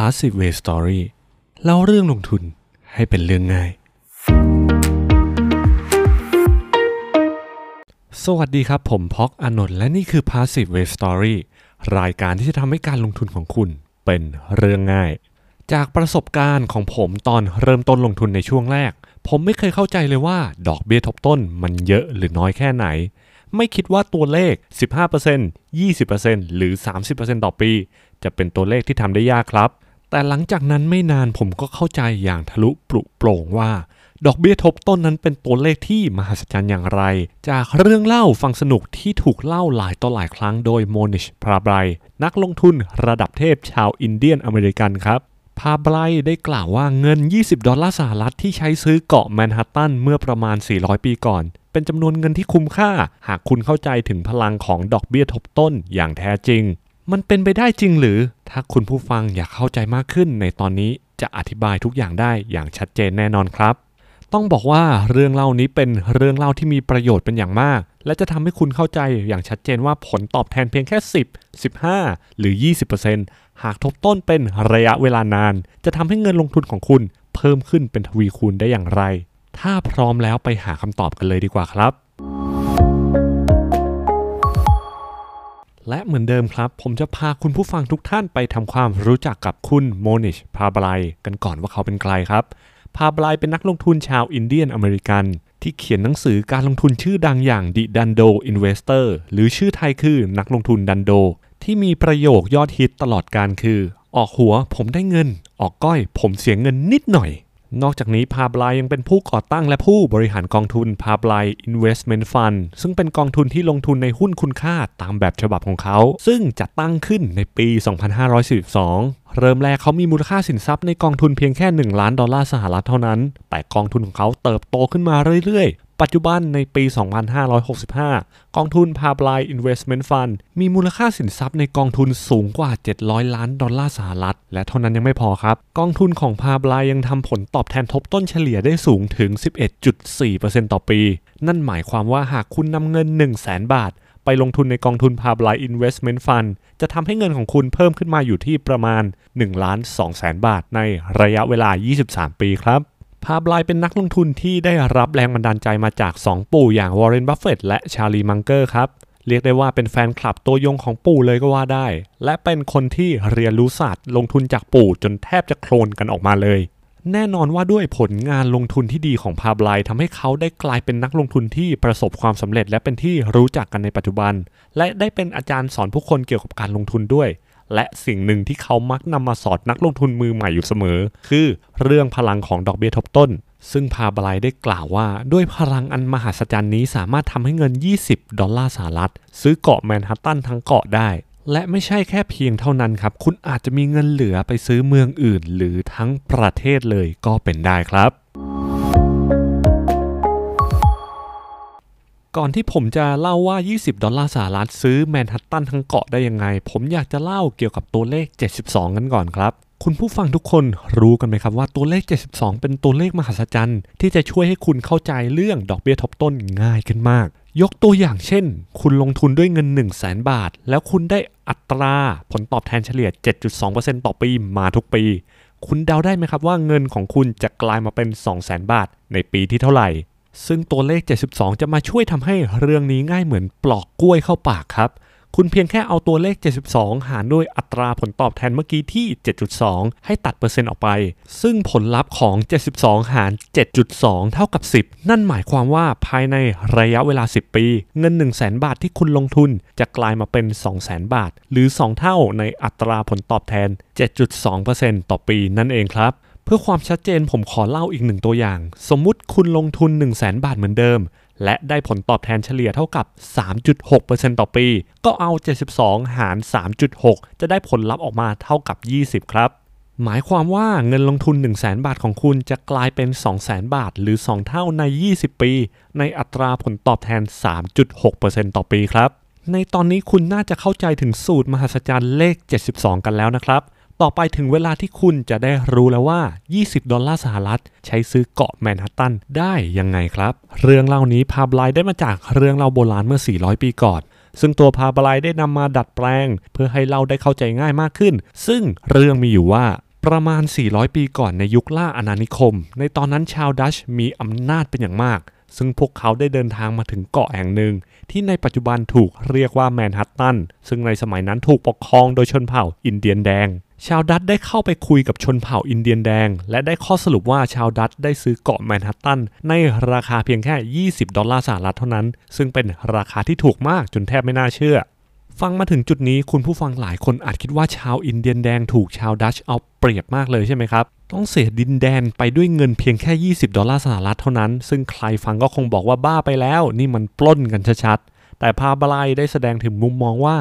Passive Way Story เล่าเรื่องลงทุนให้เป็นเรื่องง่าย สวัสดีครับ ผมพ็อกอนนท์และนี่คือ Passive Way Story รายการที่จะทำให้การลงทุนของคุณเป็นเรื่องง่าย จากประสบการณ์ของผมตอนเริ่มต้นลงทุนในช่วงแรก ผมไม่เคยเข้าใจเลยว่าดอกเบี้ยทบต้นมันเยอะหรือน้อยแค่ไหนไม่คิดว่าตัวเลข 15% 20%หรือ 30%ต่อปี จะเป็นตัวเลขที่ทำได้ยากครับ แต่หลังจากนั้นไม่นานผมก็เข้าใจอย่างทะลุปลุโปร่งว่า ดอกเบี้ยทบต้นนั้นเป็นตัวเลขที่มหัศจรรย์อย่างไร จากเรื่องเล่าฟังสนุกที่ถูกเล่าหลายต่อหลายครั้งโดยโมนิช พาไบรนักลงทุนระดับเทพชาวอินเดียนอเมริกันครับพาไบรได้กล่าวว่าเงิน 20 ดอลลาร์สหรัฐที่ใช้ซื้อเกาะแมนฮัตตันเมื่อประมาณ 400 ปีก่อน เป็นจำนวนเงินที่คุ้มค่า หากคุณเข้าใจถึงพลังของดอกเบี้ยทบต้นอย่างแท้จริง มันเป็นไปได้จริงหรือ ถ้าคุณผู้ฟังอยากเข้าใจมากขึ้น ในตอนนี้จะอธิบายทุกอย่างได้อย่างชัดเจนแน่นอนครับ ต้องบอกว่าเรื่องเล่านี้เป็นเรื่องเล่าที่มีประโยชน์เป็นอย่างมาก และจะทำให้คุณเข้าใจอย่างชัดเจนว่าผลตอบแทนเพียงแค่ 10 15 หรือ 20%หากทบต้นเป็นระยะเวลานาน จะทำให้เงินลงทุนของคุณ เพิ่มขึ้นเป็นทวีคูณได้อย่างไร ถ้าพร้อมแล้วไปหาคำตอบกันเลยดีกว่าครับ และเหมือนเดิมครับ ผมจะพาคุณผู้ฟังทุกท่านไปทำความรู้จักกับคุณโมนิชพาบลายกันก่อนว่าเขาเป็นใครครับ พาบลายเป็นนักลงทุนชาวอินเดียนอเมริกัน ที่เขียนหนังสือการลงทุนชื่อดังอย่าง The Dando Investor หรือชื่อไทยคือนักลงทุนดันโด ที่มีประโยคยอดฮิตตลอดการคือ ออกหัวผมได้เงิน ออกก้อยผมเสียเงินนิดหน่อย นอกจากนี้พาบลายยังเป็นผู้ก่อตั้งและผู้บริหารกองทุนพาบลาย Investment Fund ซึ่งเป็นกองทุนที่ลงทุนในหุ้นคุณค่าตามแบบฉบับของเขา ซึ่งจัดตั้งขึ้นในปี 2542 เริ่มแรกเขามีมูลค่าสินทรัพย์ในกองทุนเพียงแค่ 1 ล้านดอลลาร์สหรัฐเท่านั้น แต่กองทุนของเขาเติบโตขึ้นมาเรื่อยๆ ปัจจุบันในปี 2565 กองทุน p a b l i Investment Fund มีมูลค่าสินทรัพย์ในกองทุนสูงกว่า 700 ล้านดอลลาร์สหรัฐ และเท่านั้นยังไม่พอครับ กองทุนของ p a b l i ยังทำผลตอบแทนทบต้นเฉลี่ยได้สูงถึง 11.4%ต่อปี นั่นหมายความว่าหากคุณนำเงิน 1 0 0 0 0แบาท ไปลงทุนในกองทุน p a b l i Investment Fund จะทำให้เงินของคุณเพิ่มขึ้นมาอยู่ที่ประมาณ1ล้าน2แสนบาทในระยะเวลา 23 ปีครับ พาไบรเป็นนักลงทุนที่ได้รับแรงบันดาลใจมาจาก 2 ปู่อย่างวอร์เรน บัฟเฟตและชาร์ลี มังเกอร์ครับ เรียกได้ว่าเป็นแฟนคลับตัวยงของปู่เลยก็ว่าได้ และเป็นคนที่เรียนรู้ศาสตร์ลงทุนจากปู่จนแทบจะโคลนกันออกมาเลย แน่นอนว่าด้วยผลงานลงทุนที่ดีของพาไบรทำให้เขาได้กลายเป็นนักลงทุนที่ประสบความสำเร็จ และเป็นที่รู้จักกันในปัจจุบัน และได้เป็นอาจารย์สอนผู้คนเกี่ยวกับการลงทุนด้วย และสิ่งหนึ่งที่เขามักนำมาสอนนักลงทุนมือใหม่อยู่เสมอ คือเรื่องพลังของดอกเบี้ยทบต้น ซึ่งพาบลายได้กล่าวว่า ด้วยพลังอันมหัศจรรย์นี้สามารถทำให้เงิน 20 ดอลลาร์สหรัฐ ซื้อเกาะแมนฮัตตันทั้งเกาะได้ และไม่ใช่แค่เพียงเท่านั้นครับ คุณอาจจะมีเงินเหลือไปซื้อเมืองอื่น หรือทั้งประเทศเลยก็เป็นได้ครับ ก่อนที่ผมจะเล่าว่า 20 ดอลลาร์สหรัฐซื้อแมนฮัตตันทั้งเกาะได้ยังไง ผมอยากจะเล่าเกี่ยวกับตัวเลข 72 กันก่อนครับ คุณผู้ฟังทุกคนรู้กันไหมครับว่าตัวเลข 72 เป็นตัวเลขมหัศจรรย์ ที่จะช่วยให้คุณเข้าใจเรื่องดอกเบี้ยทบต้นง่ายขึ้นมาก ยกตัวอย่างเช่น คุณลงทุนด้วยเงิน 1 0 0 0 0แบาท แล้วคุณได้อัตราผลตอบแทนเฉลี่ย 7.2%ต่อปีมาทุกปี คุณเดาได้ไหมครับว่าเงินของคุณจะกลายมาเป็น 2 0 0 0 0 0 บาท ในปีที่เท่าไหร่ ซึ่งตัวเลข 72 จะมาช่วยทำให้เรื่องนี้ง่ายเหมือนปลอกกล้วยเข้าปากครับ คุณเพียงแค่เอาตัวเลข 72 หารด้วยอัตราผลตอบแทนเมื่อกี้ที่ 7.2 ให้ตัดเปอร์เซ็นต์ออกไป ซึ่งผลลัพธ์ของ 72 หาร 7.2 เท่ากับ 10 นั่นหมายความว่าภายในระยะเวลา 10 ปี เงิน 1 0 0 0 0แบาทที่คุณลงทุนจะกลายมาเป็น 2 0 0 0 0 0 บาท หรือ 2 เท่าในอัตราผลตอบแทน 7.2%ต่อปีนั่นเองครับ เพื่อความชัดเจนผมขอเล่าอีกหนึ่งตัวอย่าง สมมุติคุณลงทุน 1 0 0 0 0แบาทเหมือนเดิม และได้ผลตอบแทนเฉลี่ยเท่ากับ 3.6%ต่อปี ก็เอา 72 หาร 3.6 จะได้ผลลัพธ์ออกมาเท่ากับ 20 ครับ หมายความว่าเงินลงทุน 1 0 0 0 0แบาทของคุณจะกลายเป็น 2 0 0 0 0 0บาท หรือ 2 เท่าใน 20 ปี ในอัตราผลตอบแทน 3.6%ต่อปีครับในตอนนี้คุณน่าจะเข้าใจถึงสูตรมหัศจรรย์เลข 72 กันแล้วนะครับ ต่อไปถึงเวลาที่คุณจะได้รู้แล้วว่า 20 ดอลลาร์สหรัฐ ใช้ซื้อเกาะแมนฮัตตันได้ยังไงครับ เรื่องเล่านี้พาไบรได้มาจากเรื่องเล่าโบราณเมื่อ 400 ปีก่อน ซึ่งตัวพาไบรได้นำมาดัดแปลง เพื่อให้เราได้เข้าใจง่ายมากขึ้น ซึ่งเรื่องมีอยู่ว่าประมาณ 400 ปีก่อนในยุคล่าอาณานิคม ในตอนนั้นชาวดัตช์มีอำนาจเป็นอย่างมาก ซึ่งพวกเขาได้เดินทางมาถึงเกาะแห่งหนึ่ง ที่ในปัจจุบันถูกเรียกว่าแมนฮัตตัน ซึ่งในสมัยนั้นถูกปกครองโดยชนเผ่าอินเดียนแดง ชาวดัตช์ได้เข้าไปคุยกับชนเผ่าอินเดียนแดง และได้ข้อสรุปว่าชาวดัตช์ได้ซื้อเกาะแมนฮัตตันในราคาเพียงแค่ 20 ดอลลาร์สหรัฐเท่านั้น ซึ่งเป็นราคาที่ถูกมากจนแทบไม่น่าเชื่อฟังมาถึงจุดนี้คุณผู้ฟังหลายคนอาจคิดว่าชาวอินเดียนแดงถูกชาวดัตช์เอาเปรียบมากเลยใช่ไหมครับ ต้องเสียดินแดนไปด้วยเงินเพียงแค่ 20 ดอลลาร์สหรัฐเท่านั้น ซึ่งใครฟังก็คงบอกว่าบ้าไปแล้ว นี่มันปล้นกันชัดๆ แต่พาไบรได้แสดงถึงมุมมองว่า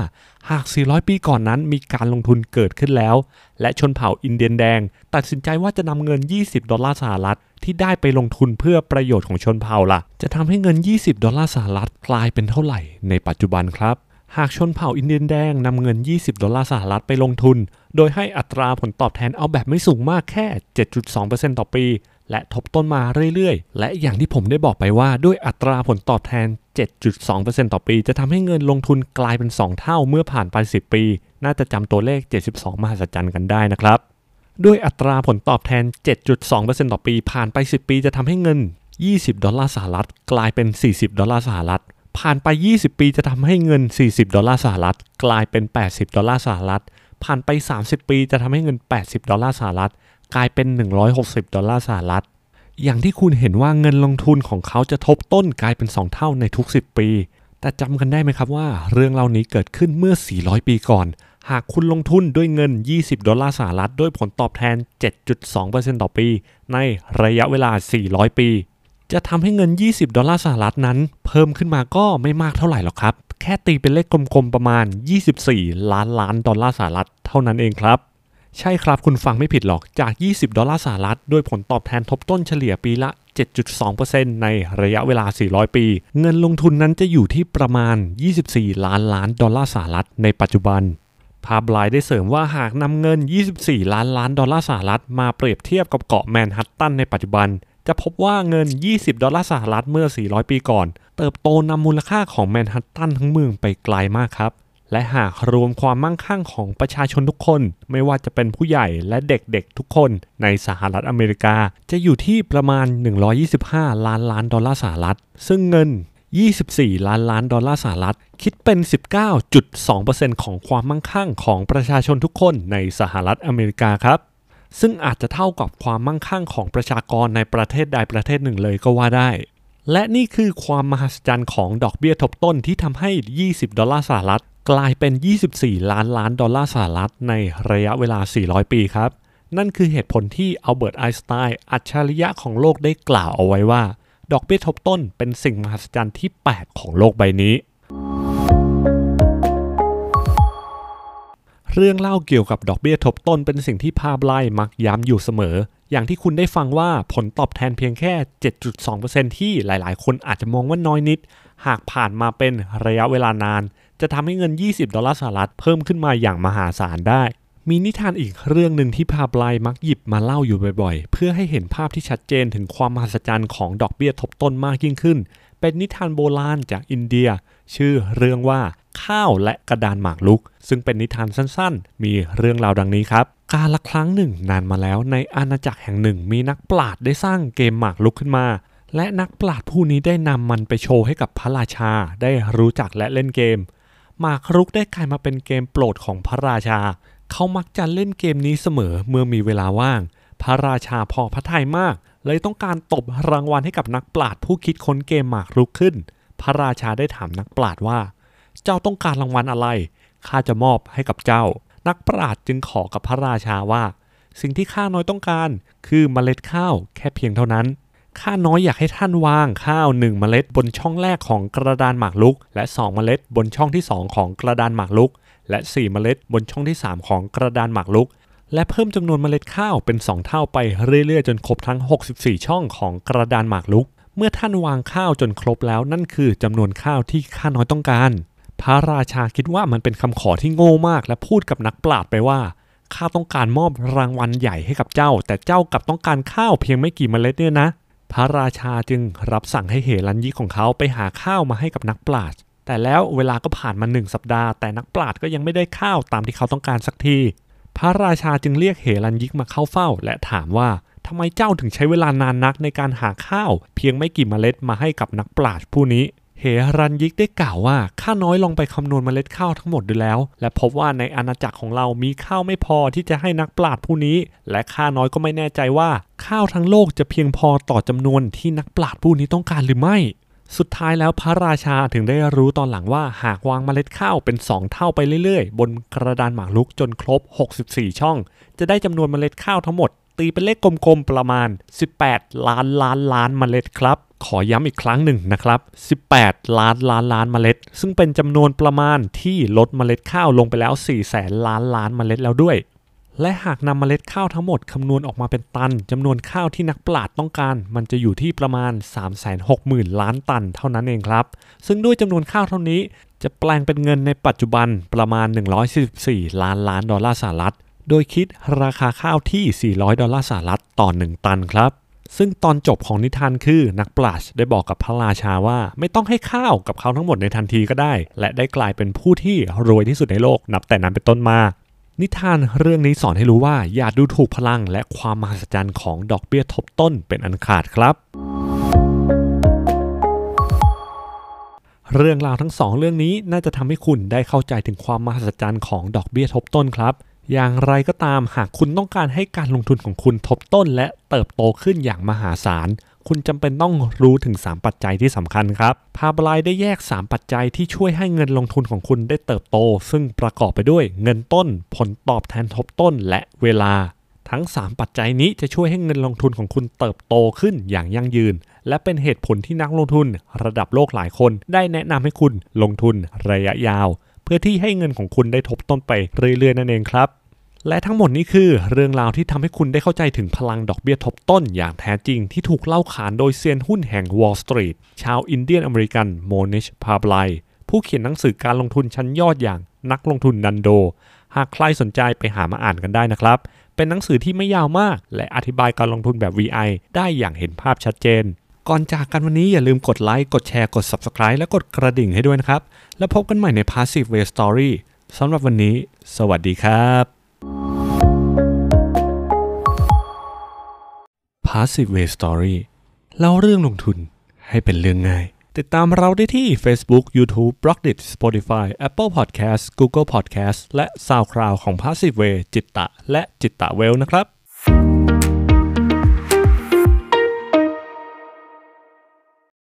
หาก 400 ปีก่อนนั้นมีการลงทุนเกิดขึ้นแล้ว และชนเผ่าอินเดียนแดง ตัดสินใจว่าจะนำเงิน 20 ดอลลาร์สหรัฐที่ได้ไปลงทุนเพื่อประโยชน์ของชนเผ่าล่ะ จะทำให้เงิน 20 ดอลลาร์สหรัฐกลายเป็นเท่าไหร่ในปัจจุบันครับ หากชนเผ่าอินเดียนแดงนำเงิน 20 ดอลลาร์สหรัฐไปลงทุน โดยให้อัตราผลตอบแทนเอาแบบไม่สูงมากแค่ 7.2%ต่อปี และทบต้นมาเรื่อยๆ และอย่างที่ผมได้บอกไปว่าด้วยอัตราผลตอบแทน 7.2%ต่อปี จะทำให้เงินลงทุนกลายเป็น 2 เท่าเมื่อผ่านไป 10 ปี น่าจะจำตัวเลข 72 มหัศจรรย์กันได้นะครับ ด้วยอัตราผลตอบแทน 7.2%ต่อปี ผ่านไป 10 ปี จะทำให้เงิน 20 ดอลลาร์สหรัฐ กลายเป็น 40 ดอลลาร์สหรัฐ ผ่านไป 20 ปีจะทำให้เงิน 40 ดอลลาร์สหรัฐ กลายเป็น 80 ดอลลาร์สหรัฐ ผ่านไป 30 ปีจะทำให้เงิน 80 ดอลลาร์สหรัฐ กลายเป็น 160 ดอลลาร์สหรัฐ อย่างที่คุณเห็นว่าเงินลงทุนของเขาจะทบต้นกลายเป็น 2 เท่าในทุก 10 ปี แต่จำกันได้ไหมครับว่า เรื่องเหล่านี้เกิดขึ้นเมื่อ 400 ปีก่อน หากคุณลงทุนด้วยเงิน 20 ดอลลาร์สหรัฐ ด้วยผลตอบแทน 7.2%ต่อปี ในระยะเวลา 400 ปี จะทำให้เงิน 20 ดอลลาร์สหรัฐนั้น เพิ่มขึ้นมาก็ไม่มากเท่าไหร่หรอกครับ แค่ตีเป็นเลขกลมๆ ประมาณ 24 ล้านล้านดอลลาร์สหรัฐเท่านั้นเองครับ ใช่ครับคุณฟังไม่ผิดหรอกจาก 20 ดอลลาร์สหรัฐด้วยผลตอบแทนทบต้นเฉลี่ยปีละ 7.2%ในระยะเวลา 400 ปี เงินลงทุนนั้นจะอยู่ที่ประมาณ 24 ล้านล้านดอลลาร์สหรัฐในปัจจุบันพาไบรได้เสริมว่าหากนำเงิน 24 ล้านล้านดอลลาร์สหรัฐมาเปรียบเทียบกับเกาะแมนฮัตตันในปัจจุบัน จะพบว่าเงิน 20 ดอลลาร์สหรัฐเมื่อ 400 ปีก่อน เติบโตนำมูลค่าของแมนฮัตตันทั้งเมืองไปไกลมากครับ และหากรวมความมั่งคั่งของประชาชนทุกคน ไม่ว่าจะเป็นผู้ใหญ่และเด็กๆทุกคนในสหรัฐอเมริกา จะอยู่ที่ประมาณ 125 ล้านล้านดอลลาร์สหรัฐ ซึ่งเงิน 24 ล้านล้านดอลลาร์สหรัฐ คิดเป็น 19.2%ของความมั่งคั่งของประชาชนทุกคนในสหรัฐอเมริกาครับ ซึ่งอาจจะเท่ากับความมั่งคั่งของประชากรในประเทศใดประเทศหนึ่งเลยก็ว่าได้ และนี่คือความมหัศจรรย์ของดอกเบี้ยทบต้นที่ทำให้ 20 ดอลลาร์สหรัฐ กลายเป็น 24 ล้านล้านดอลลาร์สหรัฐในระยะเวลา 400 ปีครับ นั่นคือเหตุผลที่อัลเบิร์ตไอน์สไตน์อัจฉริยะของโลกได้กล่าวเอาไว้ว่า ดอกเบี้ยทบต้นเป็นสิ่งมหัศจรรย์ที่ 8 ของโลกใบนี้ เรื่องเล่าเกี่ยวกับดอกเบี้ยทบต้นเป็นสิ่งที่พาไบรมักย้ำอยู่เสมอ อย่างที่คุณได้ฟังว่าผลตอบแทนเพียงแค่ 7.2%ที่หลายๆ คนอาจจะมองว่าน้อยนิด หากผ่านมาเป็นระยะเวลานาน จะทำให้เงิน 20 ดอลลาร์สหรัฐเพิ่มขึ้นมาอย่างมหาศาลได้ มีนิทานอีกเรื่องหนึ่งที่พาบไลมักหยิบมาเล่าอยู่บ่อยๆ เพื่อให้เห็นภาพที่ชัดเจนถึงความมหัศจรรย์ของดอกเบี้ยทบต้นมากยิ่งขึ้น เป็นนิทานโบราณจากอินเดีย ชื่อเรื่องว่า ข้าวและกระดานหมากรุก ซึ่งเป็นนิทานสั้นๆ มีเรื่องราวดังนี้ครับ กาละครั้งหนึ่งนานมาแล้วในอาณาจักรแห่งหนึ่ง มีนักปราชญ์ได้สร้างเกมหมากรุกขึ้นมา และนักปราชญ์ผู้นี้ได้นำมันไปโชว์ให้กับพระราชาได้รู้จักและเล่นเกมหมากรุกได้กลายมาเป็นเกมโปรดของพระราชา เขามักจะเล่นเกมนี้เสมอเมื่อมีเวลาว่าง พระราชาพอพระทัยมาก เลยต้องการตบรางวัลให้กับนักปราชญ์ผู้คิดค้นเกมหมากรุกขึ้น พระราชาได้ถามนักปราชญ์ว่า เจ้าต้องการรางวัลอะไร ข้าจะมอบให้กับเจ้า นักปราชญ์จึงขอกับพระราชาว่า สิ่งที่ข้าน้อยต้องการ คือเมล็ดข้าวแค่เพียงเท่านั้น ข้าน้อยอยากให้ท่านวางข้าวหนึ่งเมล็ดบนช่องแรกของกระดานหมากรุก และ2เมล็ดบนช่องที่2ของกระดานหมากรุก และ4เมล็ดบนช่องที่3ของกระดานหมากรุก และเพิ่มจำนวนเมล็ดข้าวเป็น 2 เท่าไปเรื่อยๆจนครบทั้ง 64 ช่องของกระดานหมากรุกเมื่อท่านวางข้าวจนครบแล้วนั่นคือจำนวนข้าวที่ข้าน้อยต้องการ พระราชาคิดว่ามันเป็นคำขอที่โง่มาก และพูดกับนักปราชญ์ไปว่าข้าต้องการมอบรางวัลใหญ่ให้กับเจ้า แต่เจ้ากลับต้องการข้าวเพียงไม่กี่เมล็ดเนี่ยนะ พระราชาจึงรับสั่งให้เหรัญยิกของเขาไปหาข้าวมาให้กับนักปราชญ์แต่แล้วเวลาก็ผ่านมาหนึ่งสัปดาห์ แต่นักปราชญ์ก็ยังไม่ได้ข้าวตามที่เขาต้องการสักที พระราชาจึงเรียกเฮรันยิกมาเข้าเฝ้า และถามว่าทำไมเจ้าถึงใช้เวลานานนักในการหาข้าว เพียงไม่กี่เมล็ดมาให้กับนักปราชญ์ผู้นี้ เฮรันยิกได้กล่าวว่าข้าน้อยลองไปคำนวณเมล็ดข้าวทั้งหมดดูแล้ว และพบว่าในอาณาจักรของเรามีข้าวไม่พอที่จะให้นักปราชญ์ผู้นี้ และข้าน้อยก็ไม่แน่ใจว่า ข้าวทั้งโลกจะเพียงพอต่อจำนวนที่นักปราชญ์ผู้นี้ต้องการหรือไม่ สุดท้ายแล้วพระราชาถึงได้รู้ตอนหลังว่าหากวางเมล็ดข้าวเป็น 2 เท่าไปเรื่อยๆ บนกระดานหมากรุกจนครบ 64 ช่อง จะได้จำนวนเมล็ดข้าวทั้งหมด ตีเป็นเลขกลมๆประมาณ 18 ล้านล้านล้านเมล็ดครับ ขอย้ำอีกครั้งหนึ่งนะครับ 18 ล้านล้านล้านเมล็ด ซึ่งเป็นจำนวนประมาณที่ลดเมล็ดข้าวลงไปแล้ว 4 แสนล้านล้านเมล็ดแล้วด้วย และหากนำเมล็ดข้าวทั้งหมดคำนวณออกมาเป็นตันจำนวนข้าวที่นักปราชญ์ต้องการ มันจะอยู่ที่ประมาณ 360,000 ล้านตันเท่านั้นเองครับ ซึ่งด้วยจำนวนข้าวเท่านี้ จะแปลงเป็นเงินในปัจจุบันประมาณ 144 ล้านล้านดอลลาร์สหรัฐ โดยคิดราคาข้าวที่ 400 ดอลลาร์สหรัฐต่อ 1 ตันครับ ซึ่งตอนจบของนิทานคือนักปราชญ์ได้บอกกับพระราชาว่าไม่ต้องให้ข้าวกับเขาทั้งหมดในทันทีก็ได้ และได้กลายเป็นผู้ที่รวยที่สุดในโลกนับแต่นั้นเป็นต้นมา นิทานเรื่องนี้สอนให้รู้ว่าอย่าดูถูกพลังและความมหัศจรรย์ของดอกเบี้ยทบต้นเป็นอันขาดครับเรื่องราวทั้งสองเรื่องนี้น่าจะทำให้คุณได้เข้าใจถึงความมหัศจรรย์ของดอกเบี้ยทบต้นครับ อย่างไรก็ตามหากคุณต้องการให้การลงทุนของคุณทบต้นและเติบโตขึ้นอย่างมหาศาล คุณจำเป็นต้องรู้ถึง 3 ปัจจัยที่สำคัญครับ พาบลายได้แยก 3 ปัจจัยที่ช่วยให้เงินลงทุนของคุณได้เติบโต ซึ่งประกอบไปด้วยเงินต้น ผลตอบแทนทบต้น และเวลา ทั้ง 3 ปัจจัยนี้จะช่วยให้เงินลงทุนของคุณเติบโตขึ้นอย่างยั่งยืน และเป็นเหตุผลที่นักลงทุน ระดับโลกหลายคน ได้แนะนำให้คุณลงทุนระยะยาว เพื่อที่ให้เงินของคุณได้ทบต้นไปเรื่อยๆนั่นเองครับ และทั้งหมดนี้คือเรื่องราวที่ทำให้คุณได้เข้าใจถึงพลังดอกเบี้ยทบต้นอย่างแท้จริงที่ถูกเล่าขานโดยเซียนหุ้นแห่ง Wall Street ชาวอินเดียนอเมริกันโมนิชพาไบรผู้เขียนหนังสือการลงทุนชั้นยอดอย่างนักลงทุนดันโด หากใครสนใจไปหามาอ่านกันได้นะครับ เป็นหนังสือที่ไม่ยาวมาก และอธิบายการลงทุนแบบ VI ได้อย่างเห็นภาพชัดเจน ก่อนจากกันวันนี้อย่าลืมกดไลค์ กดแชร์ กด Subscribe และกดกระดิ่งให้ด้วยนะครับ แล้วพบกันใหม่ใน Passive Way Story สำหรับวันนี้ สวัสดีครับ Passive Way Story เล่าเรื่องลงทุนให้เป็นเรื่องง่าย ติดตามเราได้ที่ Facebook, YouTube, b l o g d i t Spotify, Apple Podcast, Google Podcast และ SoundCloud ของ Passive Way จิตตะ และจิตตะเวลนะครับ